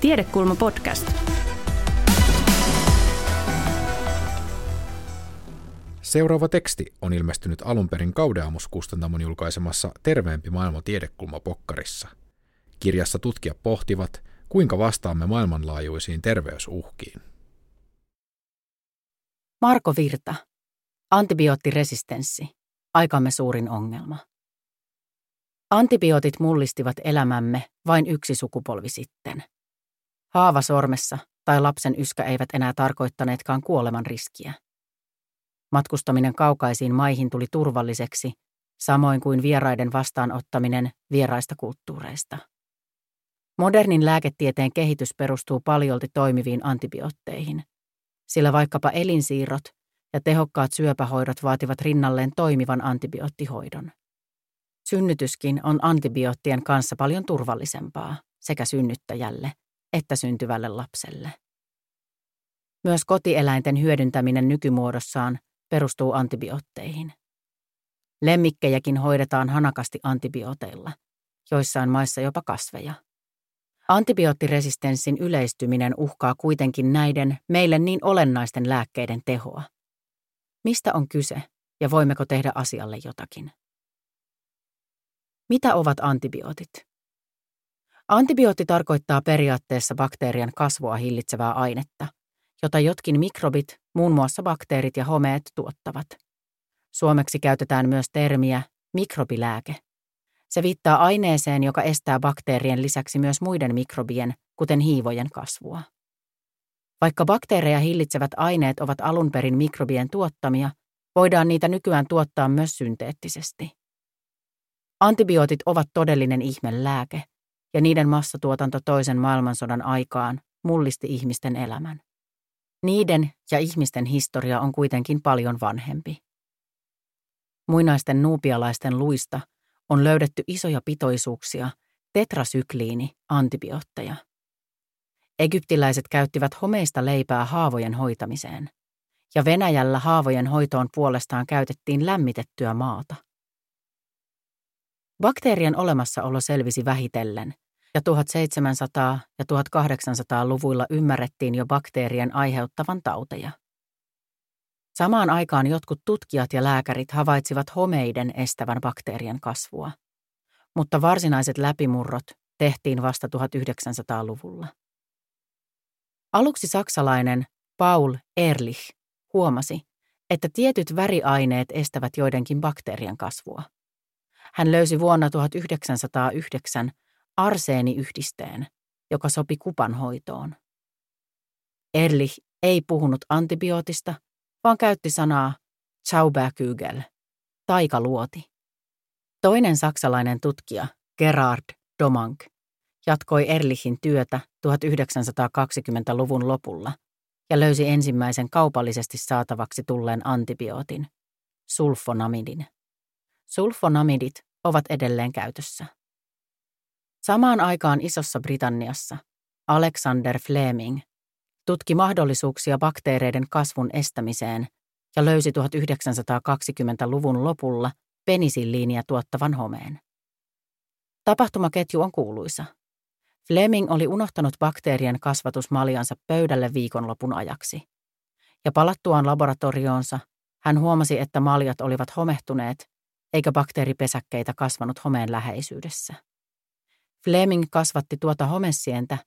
Tiedekulma podcast. Seuraava teksti on ilmestynyt alun perin Kaudeamus-kustantamon julkaisemassa Terveempi maailma tiedekulma pokkarissa. Kirjassa tutkijat pohtivat, kuinka vastaamme maailmanlaajuisiin terveysuhkiin. Marko Virta. Antibioottiresistenssi. Aikamme suurin ongelma. Antibiootit mullistivat elämämme vain yksi sukupolvi sitten. Haava sormessa tai lapsen yskä eivät enää tarkoittaneetkaan kuoleman riskiä. Matkustaminen kaukaisiin maihin tuli turvalliseksi, samoin kuin vieraiden vastaanottaminen vieraista kulttuureista. Modernin lääketieteen kehitys perustuu paljolti toimiviin antibiootteihin, sillä vaikkapa elinsiirrot ja tehokkaat syöpähoidot vaativat rinnalleen toimivan antibioottihoidon. Synnytyskin on antibioottien kanssa paljon turvallisempaa sekä synnyttäjälle että syntyvälle lapselle. Myös kotieläinten hyödyntäminen nykymuodossaan perustuu antibiootteihin. Lemmikkejäkin hoidetaan hanakasti antibiooteilla, joissain maissa jopa kasveja. Antibioottiresistenssin yleistyminen uhkaa kuitenkin näiden meille niin olennaisten lääkkeiden tehoa. Mistä on kyse ja voimmeko tehdä asialle jotakin? Mitä ovat antibiootit? Antibiootti tarkoittaa periaatteessa bakteerien kasvua hillitsevää ainetta, jota jotkin mikrobit, muun muassa bakteerit ja homeet, tuottavat. Suomeksi käytetään myös termiä mikrobilääke. Se viittaa aineeseen, joka estää bakteerien lisäksi myös muiden mikrobien, kuten hiivojen kasvua. Vaikka bakteereja hillitsevät aineet ovat alun perin mikrobien tuottamia, voidaan niitä nykyään tuottaa myös synteettisesti. Antibiootit ovat todellinen ihmelääke, ja niiden massatuotanto toisen maailmansodan aikaan mullisti ihmisten elämän. Niiden ja ihmisten historia on kuitenkin paljon vanhempi. Muinaisten nuupialaisten luista on löydetty isoja pitoisuuksia tetrasykliini antibiootteja. Egyptiläiset käyttivät homeista leipää haavojen hoitamiseen, ja Venäjällä haavojen hoitoon puolestaan käytettiin lämmitettyä maata. Bakteerien olemassaolo selvisi vähitellen, ja 1700- ja 1800-luvuilla ymmärrettiin jo bakteerien aiheuttavan tauteja. Samaan aikaan jotkut tutkijat ja lääkärit havaitsivat homeiden estävän bakteerien kasvua, mutta varsinaiset läpimurrot tehtiin vasta 1900-luvulla. Aluksi saksalainen Paul Ehrlich huomasi, että tietyt väriaineet estävät joidenkin bakteerien kasvua. Hän löysi vuonna 1909 arseeniyhdisteen, joka sopi kupan hoitoon. Erlich ei puhunut antibiootista, vaan käytti sanaa Zauberkügel, taikaluoti. Toinen saksalainen tutkija, Gerard Domank, jatkoi Erlichin työtä 1920-luvun lopulla ja löysi ensimmäisen kaupallisesti saatavaksi tulleen antibiootin, sulfonamidin. Sulfonamidit ovat edelleen käytössä. Samaan aikaan Isossa Britanniassa Alexander Fleming tutki mahdollisuuksia bakteereiden kasvun estämiseen ja löysi 1920-luvun lopulla penisilliiniä tuottavan homeen. Tapahtumaketju on kuuluisa. Fleming oli unohtanut bakteerien kasvatusmaljansa pöydälle viikonlopun ajaksi. Ja palattuaan laboratorioonsa, hän huomasi, että maljat olivat homehtuneet, eikä bakteeripesäkkeitä kasvanut homeen läheisyydessä. Fleming kasvatti tuota homessientä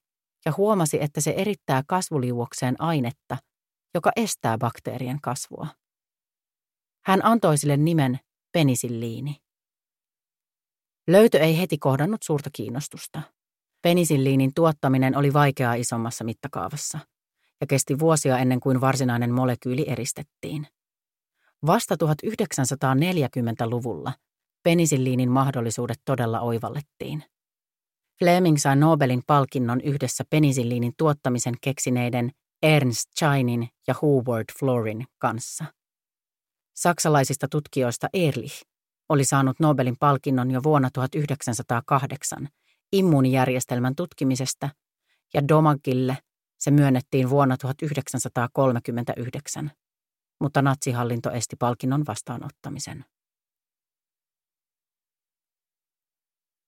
ja huomasi, että se erittää kasvuliuokseen ainetta, joka estää bakteerien kasvua. Hän antoi sille nimen penisilliini. Löytö ei heti kohdannut suurta kiinnostusta. Penisilliinin tuottaminen oli vaikeaa isommassa mittakaavassa ja kesti vuosia ennen kuin varsinainen molekyyli eristettiin. Vasta 1940-luvulla penisilliinin mahdollisuudet todella oivallettiin. Fleming sai Nobelin palkinnon yhdessä penisilliinin tuottamisen keksineiden Ernst Chainin ja Howard Florin kanssa. Saksalaisista tutkijoista Ehrlich oli saanut Nobelin palkinnon jo vuonna 1908 immuunijärjestelmän tutkimisesta ja Domagille se myönnettiin vuonna 1939, mutta natsihallinto esti palkinnon vastaanottamisen.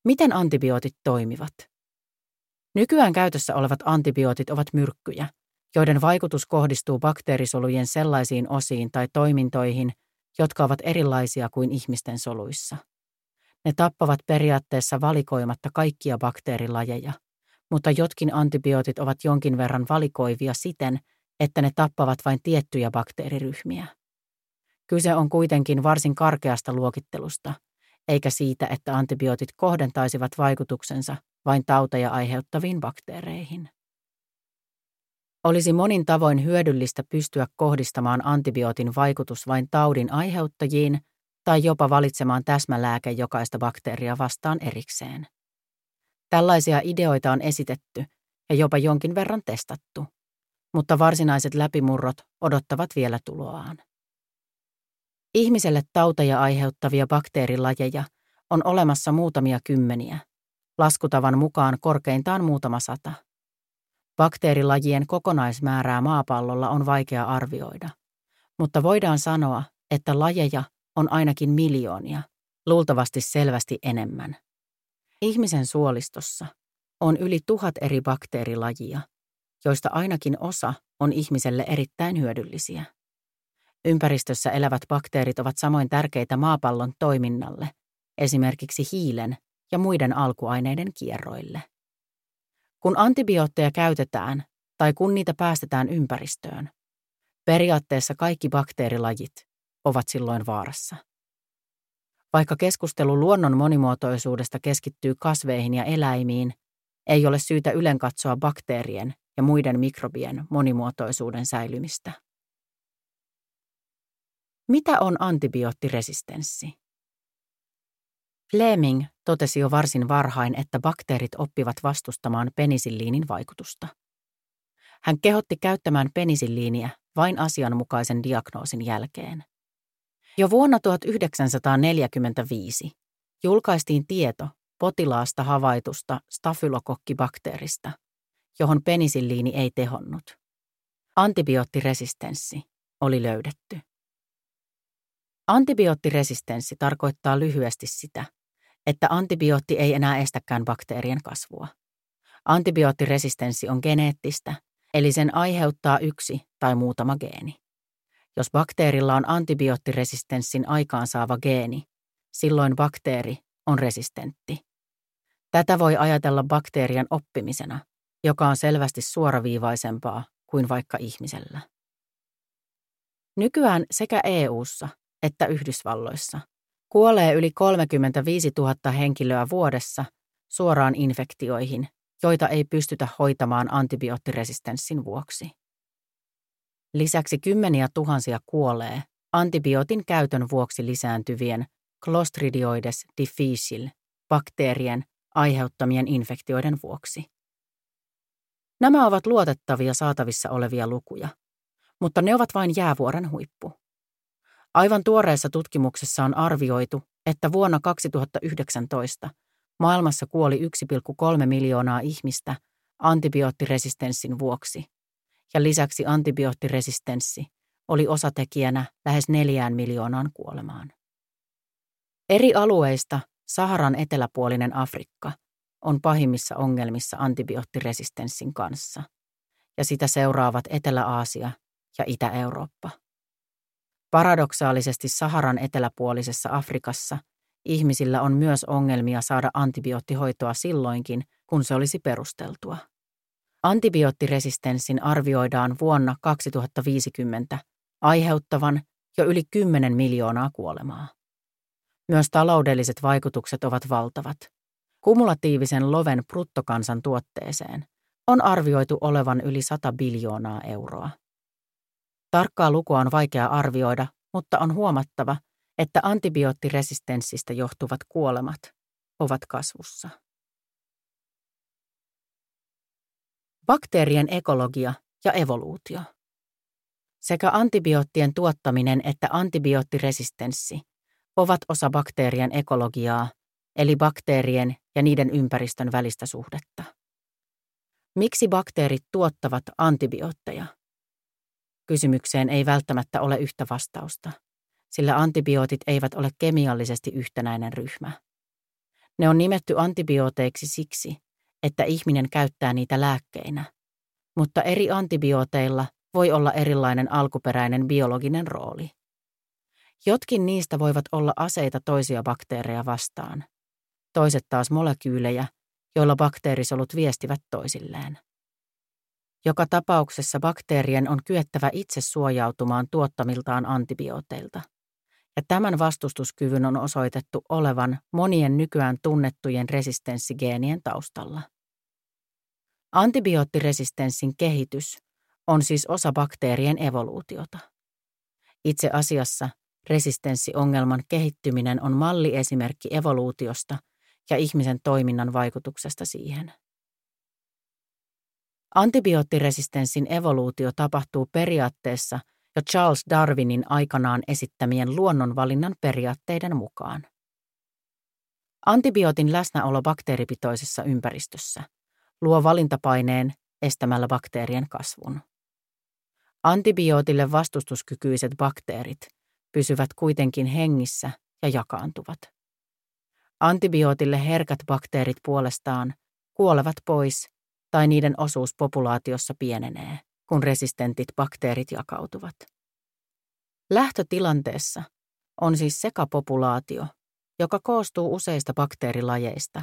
Miten antibiootit toimivat? Nykyään käytössä olevat antibiootit ovat myrkkyjä, joiden vaikutus kohdistuu bakteerisolujen sellaisiin osiin tai toimintoihin, jotka ovat erilaisia kuin ihmisten soluissa. Ne tappavat periaatteessa valikoimatta kaikkia bakteerilajeja, mutta jotkin antibiootit ovat jonkin verran valikoivia siten, että ne tappavat vain tiettyjä bakteeriryhmiä. Kyse on kuitenkin varsin karkeasta luokittelusta, eikä siitä, että antibiootit kohdentaisivat vaikutuksensa vain tauteja aiheuttaviin bakteereihin. Olisi monin tavoin hyödyllistä pystyä kohdistamaan antibiootin vaikutus vain taudin aiheuttajiin tai jopa valitsemaan täsmälääke jokaista bakteeria vastaan erikseen. Tällaisia ideoita on esitetty ja jopa jonkin verran testattu, mutta varsinaiset läpimurrot odottavat vielä tuloaan. Ihmiselle tauteja aiheuttavia bakteerilajeja on olemassa muutamia kymmeniä, laskutavan mukaan korkeintaan muutama sata. Bakteerilajien kokonaismäärää maapallolla on vaikea arvioida, mutta voidaan sanoa, että lajeja on ainakin miljoonia, luultavasti selvästi enemmän. Ihmisen suolistossa on yli tuhat eri bakteerilajia, joista ainakin osa on ihmiselle erittäin hyödyllisiä. Ympäristössä elävät bakteerit ovat samoin tärkeitä maapallon toiminnalle, esimerkiksi hiilen ja muiden alkuaineiden kierroille. Kun antibiootteja käytetään tai kun niitä päästetään ympäristöön, periaatteessa kaikki bakteerilajit ovat silloin vaarassa. Vaikka keskustelu luonnon monimuotoisuudesta keskittyy kasveihin ja eläimiin, ei ole syytä ylenkatsoa bakteerien ja muiden mikrobien monimuotoisuuden säilymistä. Mitä on antibioottiresistenssi? Fleming totesi jo varsin varhain, että bakteerit oppivat vastustamaan penisilliinin vaikutusta. Hän kehotti käyttämään penisilliiniä vain asianmukaisen diagnoosin jälkeen. Jo vuonna 1945 julkaistiin tieto potilaasta havaitusta stafylokokkibakteerista, johon penisilliini ei tehonnut. Antibioottiresistenssi oli löydetty. Antibioottiresistenssi tarkoittaa lyhyesti sitä, että antibiootti ei enää estäkään bakteerien kasvua. Antibioottiresistenssi on geneettistä, eli sen aiheuttaa yksi tai muutama geeni. Jos bakteerilla on antibioottiresistenssin aikaansaava geeni, silloin bakteeri on resistentti. Tätä voi ajatella bakteerien oppimisena, joka on selvästi suoraviivaisempaa kuin vaikka ihmisellä. Nykyään sekä EU:ssa että Yhdysvalloissa kuolee yli 35 000 henkilöä vuodessa suoraan infektioihin, joita ei pystytä hoitamaan antibioottiresistenssin vuoksi. Lisäksi kymmeniä tuhansia kuolee antibiootin käytön vuoksi lisääntyvien Clostridioides difficile bakteerien aiheuttamien infektioiden vuoksi. Nämä ovat luotettavia saatavissa olevia lukuja, mutta ne ovat vain jäävuoren huippu. Aivan tuoreessa tutkimuksessa on arvioitu, että vuonna 2019 maailmassa kuoli 1,3 miljoonaa ihmistä antibioottiresistenssin vuoksi, ja lisäksi antibioottiresistenssi oli osatekijänä lähes neljään miljoonaan kuolemaan. Eri alueista Saharan eteläpuolinen Afrikka on pahimmissa ongelmissa antibioottiresistenssin kanssa, ja sitä seuraavat Etelä-Aasia ja Itä-Eurooppa. Paradoksaalisesti Saharan eteläpuolisessa Afrikassa ihmisillä on myös ongelmia saada antibioottihoitoa silloinkin, kun se olisi perusteltua. Antibioottiresistenssin arvioidaan vuonna 2050 aiheuttavan jo yli 10 miljoonaa kuolemaa. Myös taloudelliset vaikutukset ovat valtavat. Kumulatiivisen loven bruttokansantuotteeseen on arvioitu olevan yli 100 biljoonaa euroa. Tarkkaa lukua on vaikea arvioida, mutta on huomattava, että antibioottiresistenssistä johtuvat kuolemat ovat kasvussa. Bakteerien ekologia ja evoluutio. Sekä antibioottien tuottaminen että antibioottiresistenssi ovat osa bakteerien ekologiaa, eli bakteerien ja niiden ympäristön välistä suhdetta. Miksi bakteerit tuottavat antibiootteja? Kysymykseen ei välttämättä ole yhtä vastausta, sillä antibiootit eivät ole kemiallisesti yhtenäinen ryhmä. Ne on nimetty antibiooteiksi siksi, että ihminen käyttää niitä lääkkeinä, mutta eri antibiooteilla voi olla erilainen alkuperäinen biologinen rooli. Jotkin niistä voivat olla aseita toisia bakteereja vastaan, toiset taas molekyylejä, joilla bakteerisolut viestivät toisilleen. Joka tapauksessa bakteerien on kyettävä itse suojautumaan tuottamiltaan antibiooteilta. Ja tämän vastustuskyvyn on osoitettu olevan monien nykyään tunnettujen resistenssigeenien taustalla. Antibioottiresistenssin kehitys on siis osa bakteerien evoluutiota. Itse asiassa resistenssiongelman kehittyminen on malliesimerkki evoluutiosta ja ihmisen toiminnan vaikutuksesta siihen. Antibioottiresistenssin evoluutio tapahtuu periaatteessa jo Charles Darwinin aikanaan esittämien luonnonvalinnan periaatteiden mukaan. Antibiootin läsnäolo bakteeripitoisessa ympäristössä luo valintapaineen estämällä bakteerien kasvun. Antibiootille vastustuskykyiset bakteerit pysyvät kuitenkin hengissä ja jakaantuvat. Antibiootille herkät bakteerit puolestaan kuolevat pois tai niiden osuus populaatiossa pienenee, kun resistentit bakteerit jakautuvat. Lähtötilanteessa on siis sekapopulaatio, joka koostuu useista bakteerilajeista,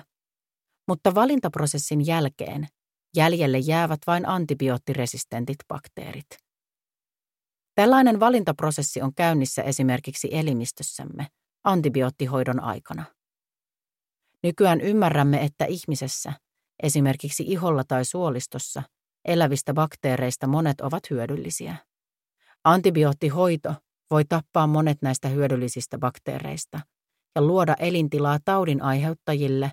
mutta valintaprosessin jälkeen jäljelle jäävät vain antibioottiresistentit bakteerit. Tällainen valintaprosessi on käynnissä esimerkiksi elimistössämme antibioottihoidon aikana. Nykyään ymmärrämme, että ihmisessä, esimerkiksi iholla tai suolistossa, elävistä bakteereista monet ovat hyödyllisiä. Antibioottihoito voi tappaa monet näistä hyödyllisistä bakteereista ja luoda elintilaa taudin aiheuttajille,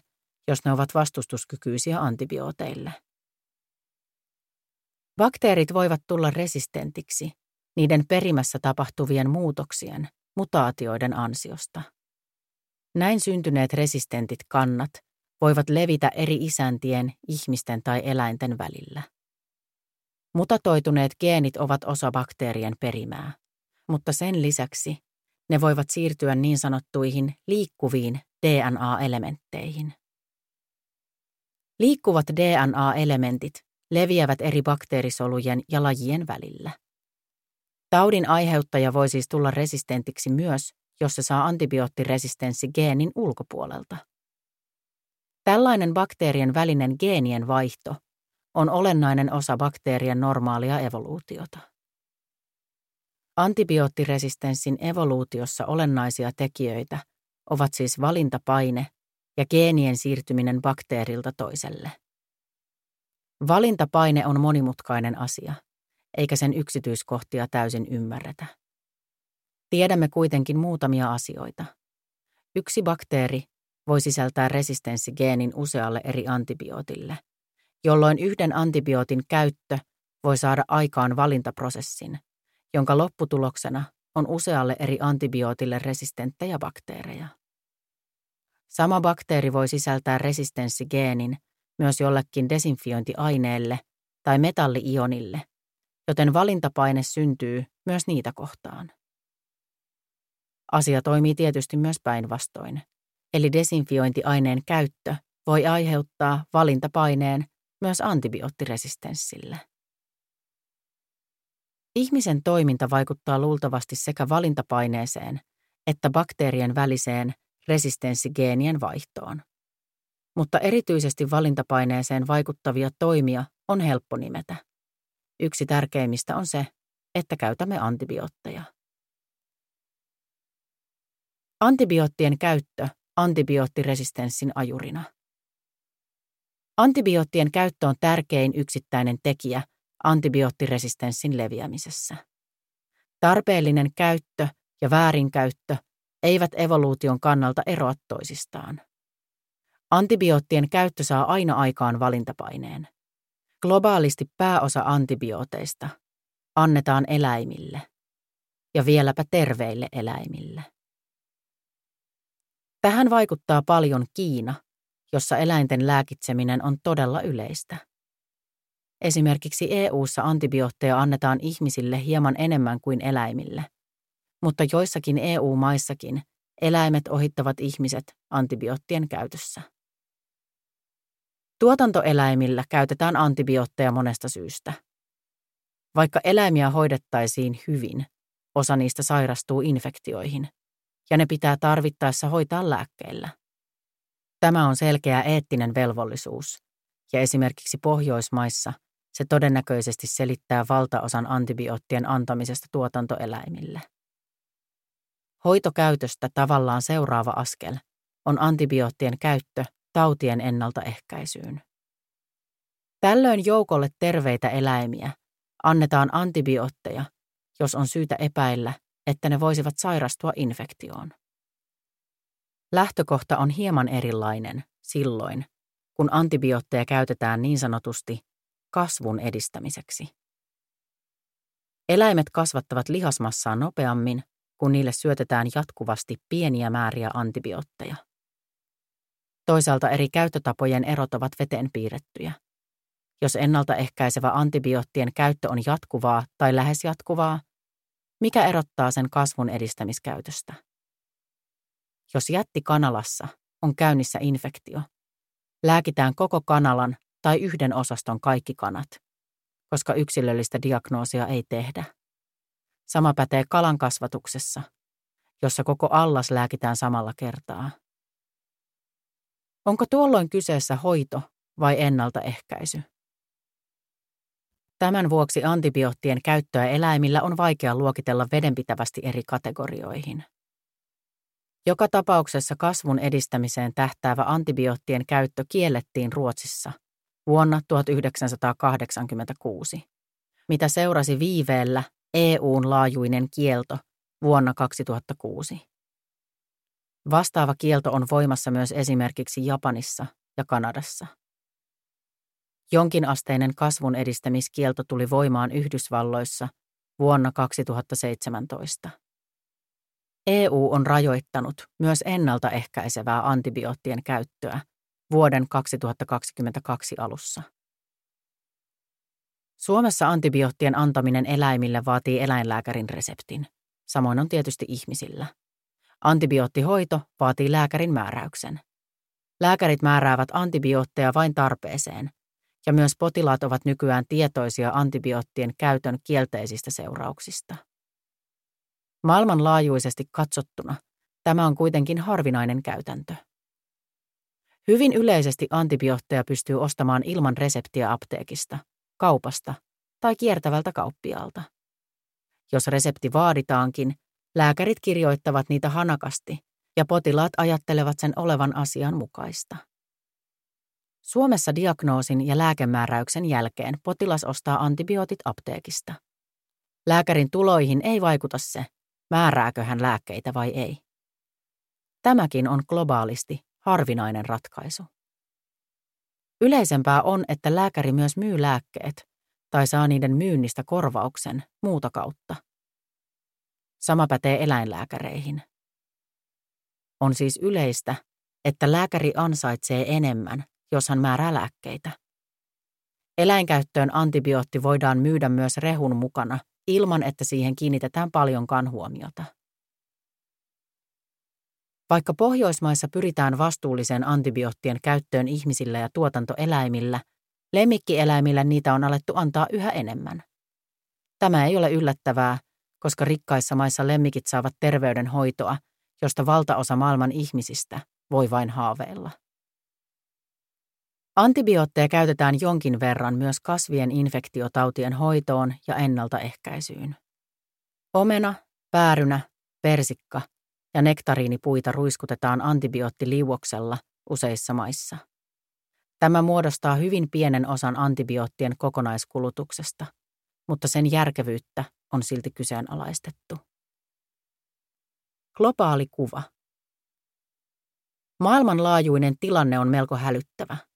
jos ne ovat vastustuskykyisiä antibiooteille. Bakteerit voivat tulla resistentiksi niiden perimässä tapahtuvien muutoksien, mutaatioiden ansiosta. Näin syntyneet resistentit kannat voivat levitä eri isäntien, ihmisten tai eläinten välillä. Mutatoituneet geenit ovat osa bakteerien perimää, mutta sen lisäksi ne voivat siirtyä niin sanottuihin liikkuviin DNA-elementteihin. Liikkuvat DNA-elementit leviävät eri bakteerisolujen ja lajien välillä. Taudin aiheuttaja voi siis tulla resistentiksi myös, jos se saa antibioottiresistenssi geenin ulkopuolelta. Tällainen bakteerien välinen geenien vaihto on olennainen osa bakteerien normaalia evoluutiota. Antibioottiresistenssin evoluutiossa olennaisia tekijöitä ovat siis valintapaine ja geenien siirtyminen bakteerilta toiselle. Valintapaine on monimutkainen asia, eikä sen yksityiskohtia täysin ymmärretä. Tiedämme kuitenkin muutamia asioita. Yksi bakteeri voi sisältää resistenssigeenin usealle eri antibiootille, jolloin yhden antibiootin käyttö voi saada aikaan valintaprosessin, jonka lopputuloksena on usealle eri antibiootille resistenttejä bakteereja. Sama bakteeri voi sisältää resistenssigeenin myös jollekin desinfiointiaineelle tai metalliionille, joten valintapaine syntyy myös niitä kohtaan. Asia toimii tietysti myös päinvastoin, eli desinfiointiaineen käyttö voi aiheuttaa valintapaineen myös antibioottiresistenssille. Ihmisen toiminta vaikuttaa luultavasti sekä valintapaineeseen että bakteerien väliseen resistenssigeenien vaihtoon. Mutta erityisesti valintapaineeseen vaikuttavia toimia on helppo nimetä. Yksi tärkeimmistä on se, että käytämme antibiootteja. Antibioottien käyttö antibioottiresistenssin ajurina. Antibioottien käyttö on tärkein yksittäinen tekijä antibioottiresistenssin leviämisessä. Tarpeellinen käyttö ja väärinkäyttö eivät evoluution kannalta eroa toisistaan. Antibioottien käyttö saa aina aikaan valintapaineen. Globaalisti pääosa antibiooteista annetaan eläimille ja vieläpä terveille eläimille. Tähän vaikuttaa paljon Kiina, jossa eläinten lääkitseminen on todella yleistä. Esimerkiksi EU:ssa antibiootteja annetaan ihmisille hieman enemmän kuin eläimille, mutta joissakin EU-maissakin eläimet ohittavat ihmiset antibioottien käytössä. Tuotantoeläimillä käytetään antibiootteja monesta syystä. Vaikka eläimiä hoidettaisiin hyvin, osa niistä sairastuu infektioihin, ja ne pitää tarvittaessa hoitaa lääkkeillä. Tämä on selkeä eettinen velvollisuus, ja esimerkiksi Pohjoismaissa se todennäköisesti selittää valtaosan antibioottien antamisesta tuotantoeläimille. Hoitokäytöstä tavallaan seuraava askel on antibioottien käyttö tautien ennaltaehkäisyyn. Tällöin joukolle terveitä eläimiä annetaan antibiootteja, jos on syytä epäillä, että ne voisivat sairastua infektioon. Lähtökohta on hieman erilainen silloin, kun antibiootteja käytetään niin sanotusti kasvun edistämiseksi. Eläimet kasvattavat lihasmassaa nopeammin, kun niille syötetään jatkuvasti pieniä määriä antibiootteja. Toisaalta eri käyttötapojen erot ovat veteen piirrettyjä. Jos ennaltaehkäisevä antibioottien käyttö on jatkuvaa tai lähes jatkuvaa, mikä erottaa sen kasvun edistämiskäytöstä? Jos jätti kanalassa on käynnissä infektio, lääkitään koko kanalan tai yhden osaston kaikki kanat, koska yksilöllistä diagnoosia ei tehdä. Sama pätee kalan kasvatuksessa, jossa koko allas lääkitään samalla kertaa. Onko tuolloin kyseessä hoito vai ennaltaehkäisy? Tämän vuoksi antibioottien käyttöä eläimillä on vaikea luokitella vedenpitävästi eri kategorioihin. Joka tapauksessa kasvun edistämiseen tähtäävä antibioottien käyttö kiellettiin Ruotsissa vuonna 1986, mitä seurasi viiveellä EUn laajuinen kielto vuonna 2006. Vastaava kielto on voimassa myös esimerkiksi Japanissa ja Kanadassa. Jonkinasteinen kasvun edistämiskielto tuli voimaan Yhdysvalloissa vuonna 2017. EU on rajoittanut myös ennaltaehkäisevää antibioottien käyttöä vuoden 2022 alussa. Suomessa antibioottien antaminen eläimille vaatii eläinlääkärin reseptin. Samoin on tietysti ihmisillä. Antibioottihoito vaatii lääkärin määräyksen. Lääkärit määräävät antibiootteja vain tarpeeseen, ja myös potilaat ovat nykyään tietoisia antibioottien käytön kielteisistä seurauksista. Maailmanlaajuisesti katsottuna tämä on kuitenkin harvinainen käytäntö. Hyvin yleisesti antibiootteja pystyy ostamaan ilman reseptiä apteekista, kaupasta tai kiertävältä kauppiaalta. Jos resepti vaaditaankin, lääkärit kirjoittavat niitä hanakasti ja potilaat ajattelevat sen olevan asian mukaista. Suomessa diagnoosin ja lääkemääräyksen jälkeen potilas ostaa antibiootit apteekista. Lääkärin tuloihin ei vaikuta se, määrääkö hän lääkkeitä vai ei. Tämäkin on globaalisti harvinainen ratkaisu. Yleisempää on, että lääkäri myös myy lääkkeet tai saa niiden myynnistä korvauksen muuta kautta. Sama pätee eläinlääkäreihin. On siis yleistä, että lääkäri ansaitsee enemmän, jos hän määrää lääkkeitä. Eläinkäyttöön antibiootti voidaan myydä myös rehun mukana ilman, että siihen kiinnitetään paljonkaan huomiota. Vaikka Pohjoismaissa pyritään vastuulliseen antibioottien käyttöön ihmisillä ja tuotantoeläimillä, lemmikkieläimillä niitä on alettu antaa yhä enemmän. Tämä ei ole yllättävää, koska rikkaissa maissa lemmikit saavat terveydenhoitoa, josta valtaosa maailman ihmisistä voi vain haaveilla. Antibiootteja käytetään jonkin verran myös kasvien infektiotautien hoitoon ja ennaltaehkäisyyn. Omena, päärynä, persikka ja nektariinipuita ruiskutetaan antibioottiliuoksella useissa maissa. Tämä muodostaa hyvin pienen osan antibioottien kokonaiskulutuksesta, mutta sen järkevyyttä on silti kyseenalaistettu. Globaali kuva. Maailmanlaajuinen tilanne on melko hälyttävä.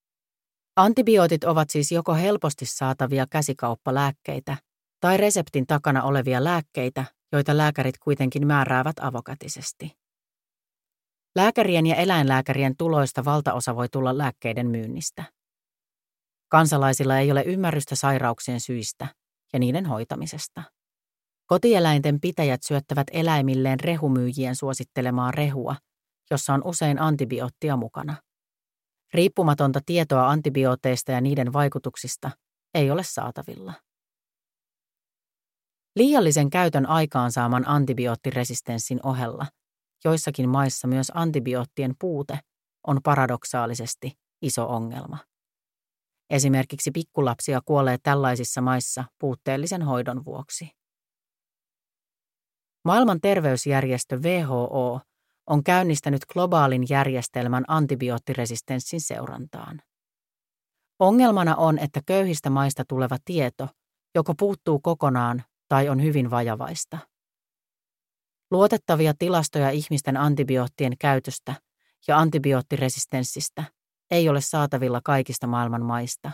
Antibiootit ovat siis joko helposti saatavia käsikauppalääkkeitä tai reseptin takana olevia lääkkeitä, joita lääkärit kuitenkin määräävät avokätisesti. Lääkärien ja eläinlääkärien tuloista valtaosa voi tulla lääkkeiden myynnistä. Kansalaisilla ei ole ymmärrystä sairauksien syistä ja niiden hoitamisesta. Kotieläinten pitäjät syöttävät eläimilleen rehumyyjien suosittelemaa rehua, jossa on usein antibioottia mukana. Riippumatonta tietoa antibiooteista ja niiden vaikutuksista ei ole saatavilla. Liiallisen käytön aikaansaaman antibioottiresistenssin ohella joissakin maissa myös antibioottien puute on paradoksaalisesti iso ongelma. Esimerkiksi pikkulapsia kuolee tällaisissa maissa puutteellisen hoidon vuoksi. Maailman terveysjärjestö WHO on käynnistänyt globaalin järjestelmän antibioottiresistenssin seurantaan. Ongelmana on, että köyhistä maista tuleva tieto joko puuttuu kokonaan tai on hyvin vajavaista. Luotettavia tilastoja ihmisten antibioottien käytöstä ja antibioottiresistenssistä ei ole saatavilla kaikista maailman maista,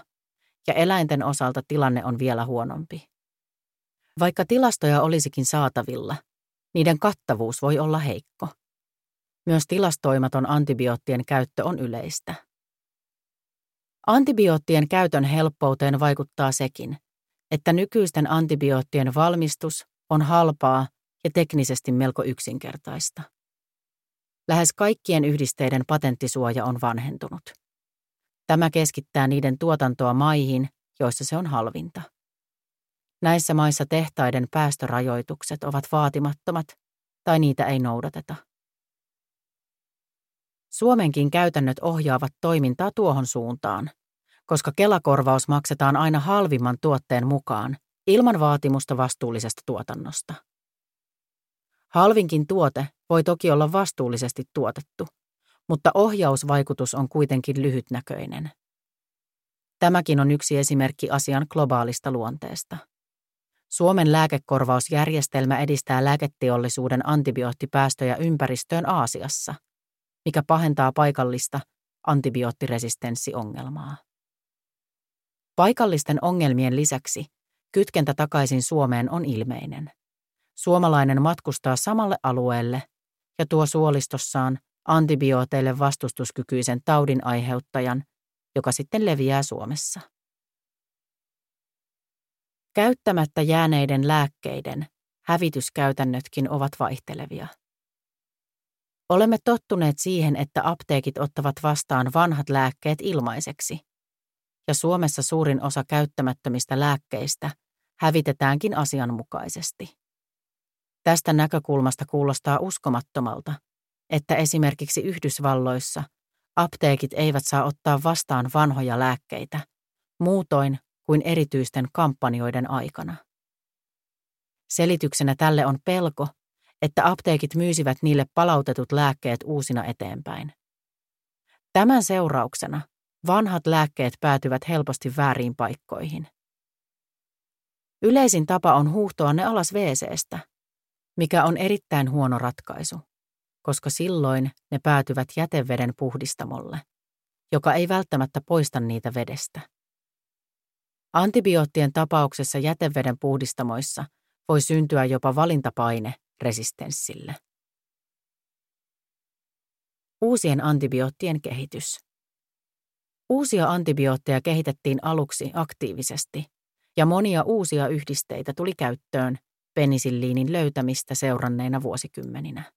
ja eläinten osalta tilanne on vielä huonompi. Vaikka tilastoja olisikin saatavilla, niiden kattavuus voi olla heikko. Myös tilastoimaton antibioottien käyttö on yleistä. Antibioottien käytön helppouteen vaikuttaa sekin, että nykyisten antibioottien valmistus on halpaa ja teknisesti melko yksinkertaista. Lähes kaikkien yhdisteiden patenttisuoja on vanhentunut. Tämä keskittää niiden tuotantoa maihin, joissa se on halvinta. Näissä maissa tehtaiden päästörajoitukset ovat vaatimattomat tai niitä ei noudateta. Suomenkin käytännöt ohjaavat toimintaa tuohon suuntaan, koska kelakorvaus maksetaan aina halvimman tuotteen mukaan, ilman vaatimusta vastuullisesta tuotannosta. Halvinkin tuote voi toki olla vastuullisesti tuotettu, mutta ohjausvaikutus on kuitenkin lyhytnäköinen. Tämäkin on yksi esimerkki asian globaalista luonteesta. Suomen lääkekorvausjärjestelmä edistää lääketeollisuuden antibioottipäästöjä ympäristöön Aasiassa, mikä pahentaa paikallista antibioottiresistenssiongelmaa. Paikallisten ongelmien lisäksi kytkentä takaisin Suomeen on ilmeinen. Suomalainen matkustaa samalle alueelle ja tuo suolistossaan antibiooteille vastustuskykyisen taudin aiheuttajan, joka sitten leviää Suomessa. Käyttämättä jääneiden lääkkeiden hävityskäytännötkin ovat vaihtelevia. Olemme tottuneet siihen, että apteekit ottavat vastaan vanhat lääkkeet ilmaiseksi, ja Suomessa suurin osa käyttämättömistä lääkkeistä hävitetäänkin asianmukaisesti. Tästä näkökulmasta kuulostaa uskomattomalta, että esimerkiksi Yhdysvalloissa apteekit eivät saa ottaa vastaan vanhoja lääkkeitä, muutoin kuin erityisten kampanjoiden aikana. Selityksenä tälle on pelko, että apteekit myysivät niille palautetut lääkkeet uusina eteenpäin. Tämän seurauksena vanhat lääkkeet päätyvät helposti vääriin paikkoihin. Yleisin tapa on huuhtoa ne alas WCstä, mikä on erittäin huono ratkaisu, koska silloin ne päätyvät jäteveden puhdistamolle, joka ei välttämättä poista niitä vedestä. Antibioottien tapauksessa jäteveden puhdistamoissa voi syntyä jopa valintapaine resistenssille. Uusien antibioottien kehitys. Uusia antibiootteja kehitettiin aluksi aktiivisesti, ja monia uusia yhdisteitä tuli käyttöön penisilliinin löytämistä seuranneina vuosikymmeninä.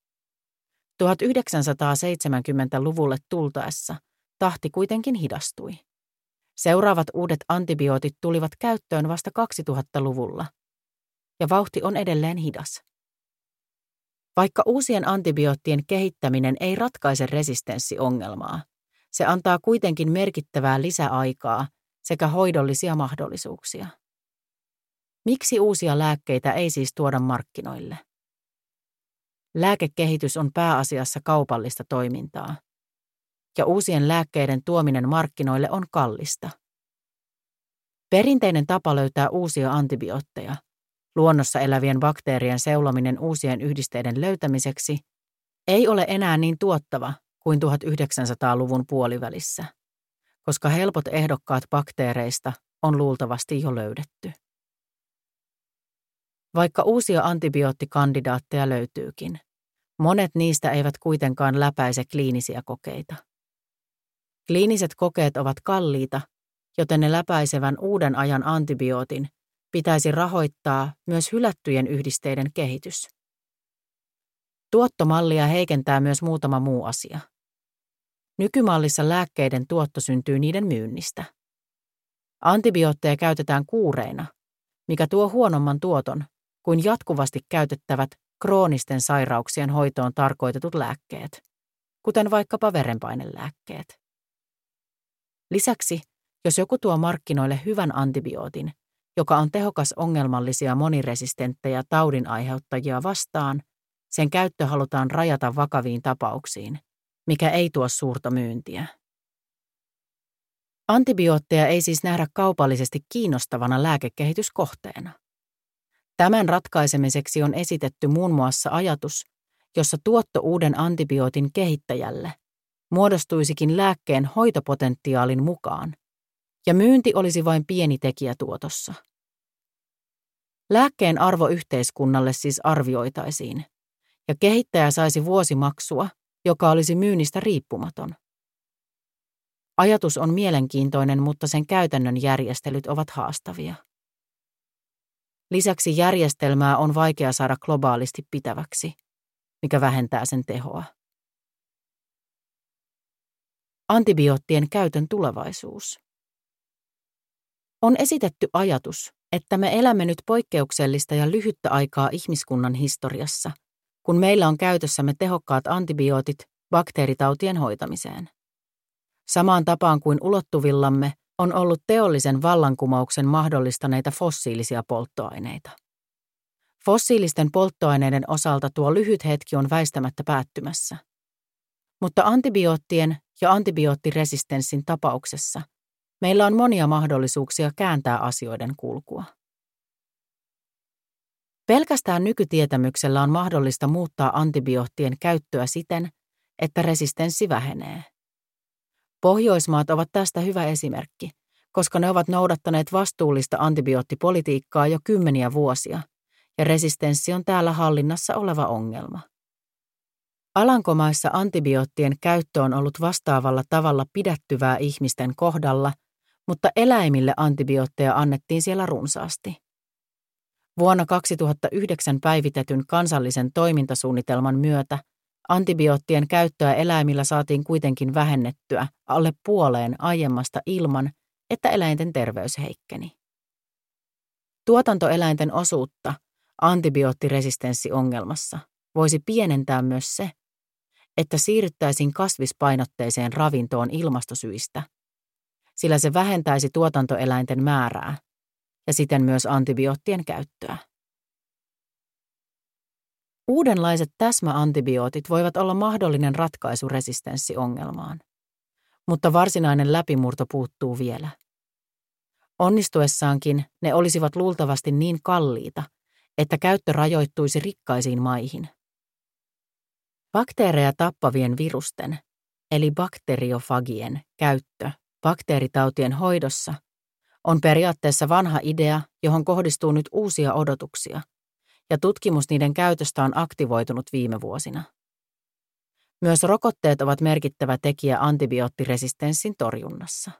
1970-luvulle tultaessa tahti kuitenkin hidastui. Seuraavat uudet antibiootit tulivat käyttöön vasta 2000-luvulla, ja vauhti on edelleen hidas. Vaikka uusien antibioottien kehittäminen ei ratkaise resistenssiongelmaa, se antaa kuitenkin merkittävää lisäaikaa sekä hoidollisia mahdollisuuksia. Miksi uusia lääkkeitä ei siis tuoda markkinoille? Lääkekehitys on pääasiassa kaupallista toimintaa, ja uusien lääkkeiden tuominen markkinoille on kallista. Perinteinen tapa löytää uusia antibiootteja, luonnossa elävien bakteerien seulominen uusien yhdisteiden löytämiseksi, ei ole enää niin tuottava kuin 1900-luvun puolivälissä, koska helpot ehdokkaat bakteereista on luultavasti jo löydetty. Vaikka uusia antibioottikandidaatteja löytyykin, monet niistä eivät kuitenkaan läpäise kliinisiä kokeita. Kliiniset kokeet ovat kalliita, joten ne läpäisevän uuden ajan antibiootin pitäisi rahoittaa myös hylättyjen yhdisteiden kehitys. Tuottomallia heikentää myös muutama muu asia. Nykymallissa lääkkeiden tuotto syntyy niiden myynnistä. Antibiootteja käytetään kuureina, mikä tuo huonomman tuoton kuin jatkuvasti käytettävät kroonisten sairauksien hoitoon tarkoitetut lääkkeet, kuten vaikkapa verenpainelääkkeet. Lisäksi, jos joku tuo markkinoille hyvän antibiootin, joka on tehokas ongelmallisia moniresistenttejä taudin aiheuttajia vastaan, sen käyttö halutaan rajata vakaviin tapauksiin, mikä ei tuo suurta myyntiä. Antibiootteja ei siis nähdä kaupallisesti kiinnostavana lääkekehityskohteena. Tämän ratkaisemiseksi on esitetty muun muassa ajatus, jossa tuotto uuden antibiootin kehittäjälle muodostuisikin lääkkeen hoitopotentiaalin mukaan, ja myynti olisi vain pieni tekijä tuotossa. Lääkkeen arvo yhteiskunnalle siis arvioitaisiin, ja kehittäjä saisi vuosimaksua, joka olisi myynnistä riippumaton. Ajatus on mielenkiintoinen, mutta sen käytännön järjestelyt ovat haastavia. Lisäksi järjestelmää on vaikea saada globaalisti pitäväksi, mikä vähentää sen tehoa. Antibioottien käytön tulevaisuus. On esitetty ajatus, että me elämme nyt poikkeuksellista ja lyhyttä aikaa ihmiskunnan historiassa, kun meillä on käytössämme tehokkaat antibiootit bakteeritautien hoitamiseen. Samaan tapaan kuin ulottuvillamme on ollut teollisen vallankumouksen mahdollistaneita fossiilisia polttoaineita. Fossiilisten polttoaineiden osalta tuo lyhyt hetki on väistämättä päättymässä. Mutta antibioottien ja antibioottiresistenssin tapauksessa meillä on monia mahdollisuuksia kääntää asioiden kulkua. Pelkästään nykytietämyksellä on mahdollista muuttaa antibioottien käyttöä siten, että resistenssi vähenee. Pohjoismaat ovat tästä hyvä esimerkki, koska ne ovat noudattaneet vastuullista antibioottipolitiikkaa jo kymmeniä vuosia, ja resistenssi on täällä hallinnassa oleva ongelma. Alankomaissa antibioottien käyttö on ollut vastaavalla tavalla pidättyvää ihmisten kohdalla, mutta eläimille antibiootteja annettiin siellä runsaasti. Vuonna 2009 päivitetyn kansallisen toimintasuunnitelman myötä Antibioottien käyttöä eläimillä saatiin kuitenkin vähennettyä alle puoleen aiemmasta ilman, että eläinten terveys heikkeni. Tuotantoeläinten osuutta antibioottiresistenssiongelmassa voisi pienentää myös se, että siirryttäisiin kasvispainotteiseen ravintoon ilmastosyistä, sillä se vähentäisi tuotantoeläinten määrää ja siten myös antibioottien käyttöä. Uudenlaiset täsmäantibiootit voivat olla mahdollinen ratkaisu resistenssiongelmaan, mutta varsinainen läpimurto puuttuu vielä. Onnistuessaankin ne olisivat luultavasti niin kalliita, että käyttö rajoittuisi rikkaisiin maihin. Bakteereja tappavien virusten, eli bakteriofagien, käyttö bakteeritautien hoidossa on periaatteessa vanha idea, johon kohdistuu nyt uusia odotuksia – ja tutkimus niiden käytöstä on aktivoitunut viime vuosina. Myös rokotteet ovat merkittävä tekijä antibioottiresistenssin torjunnassa.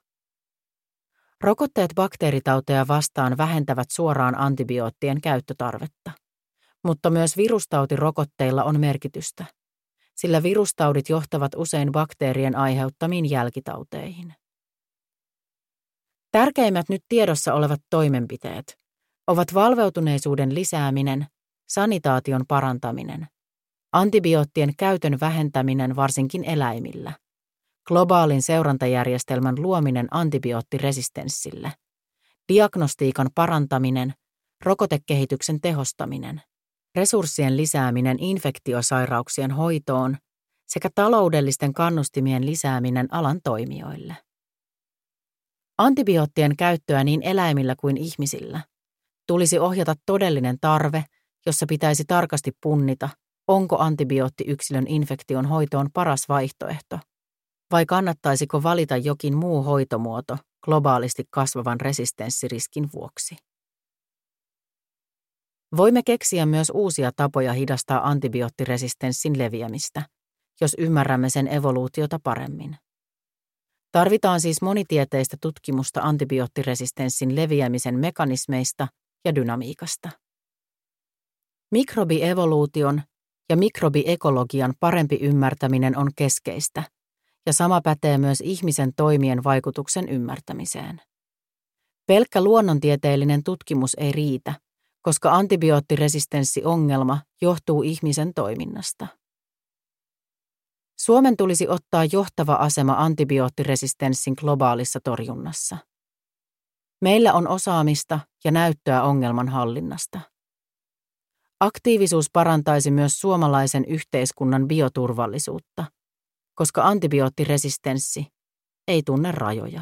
Rokotteet bakteeritauteja vastaan vähentävät suoraan antibioottien käyttötarvetta, mutta myös virustautirokotteilla on merkitystä, sillä virustaudit johtavat usein bakteerien aiheuttamiin jälkitauteihin. Tärkeimmät nyt tiedossa olevat toimenpiteet ovat valveutuneisuuden lisääminen sanitaation parantaminen, antibioottien käytön vähentäminen varsinkin eläimillä, globaalin seurantajärjestelmän luominen antibioottiresistenssille, diagnostiikan parantaminen, rokotekehityksen tehostaminen, resurssien lisääminen infektiosairauksien hoitoon sekä taloudellisten kannustimien lisääminen alan toimijoille. Antibioottien käyttöä niin eläimillä kuin ihmisillä tulisi ohjata todellinen tarve jossa pitäisi tarkasti punnita, onko antibiootti yksilön infektion hoitoon paras vaihtoehto, vai kannattaisiko valita jokin muu hoitomuoto globaalisti kasvavan resistenssiriskin vuoksi. Voimme keksiä myös uusia tapoja hidastaa antibioottiresistenssin leviämistä, jos ymmärrämme sen evoluutiota paremmin. Tarvitaan siis monitieteistä tutkimusta antibioottiresistenssin leviämisen mekanismeista ja dynamiikasta. Mikrobievoluution ja mikrobiekologian parempi ymmärtäminen on keskeistä, ja sama pätee myös ihmisen toimien vaikutuksen ymmärtämiseen. Pelkkä luonnontieteellinen tutkimus ei riitä, koska antibioottiresistenssiongelma johtuu ihmisen toiminnasta. Suomen tulisi ottaa johtava asema antibioottiresistenssin globaalissa torjunnassa. Meillä on osaamista ja näyttöä ongelman hallinnasta. Aktiivisuus parantaisi myös suomalaisen yhteiskunnan bioturvallisuutta, koska antibioottiresistenssi ei tunne rajoja.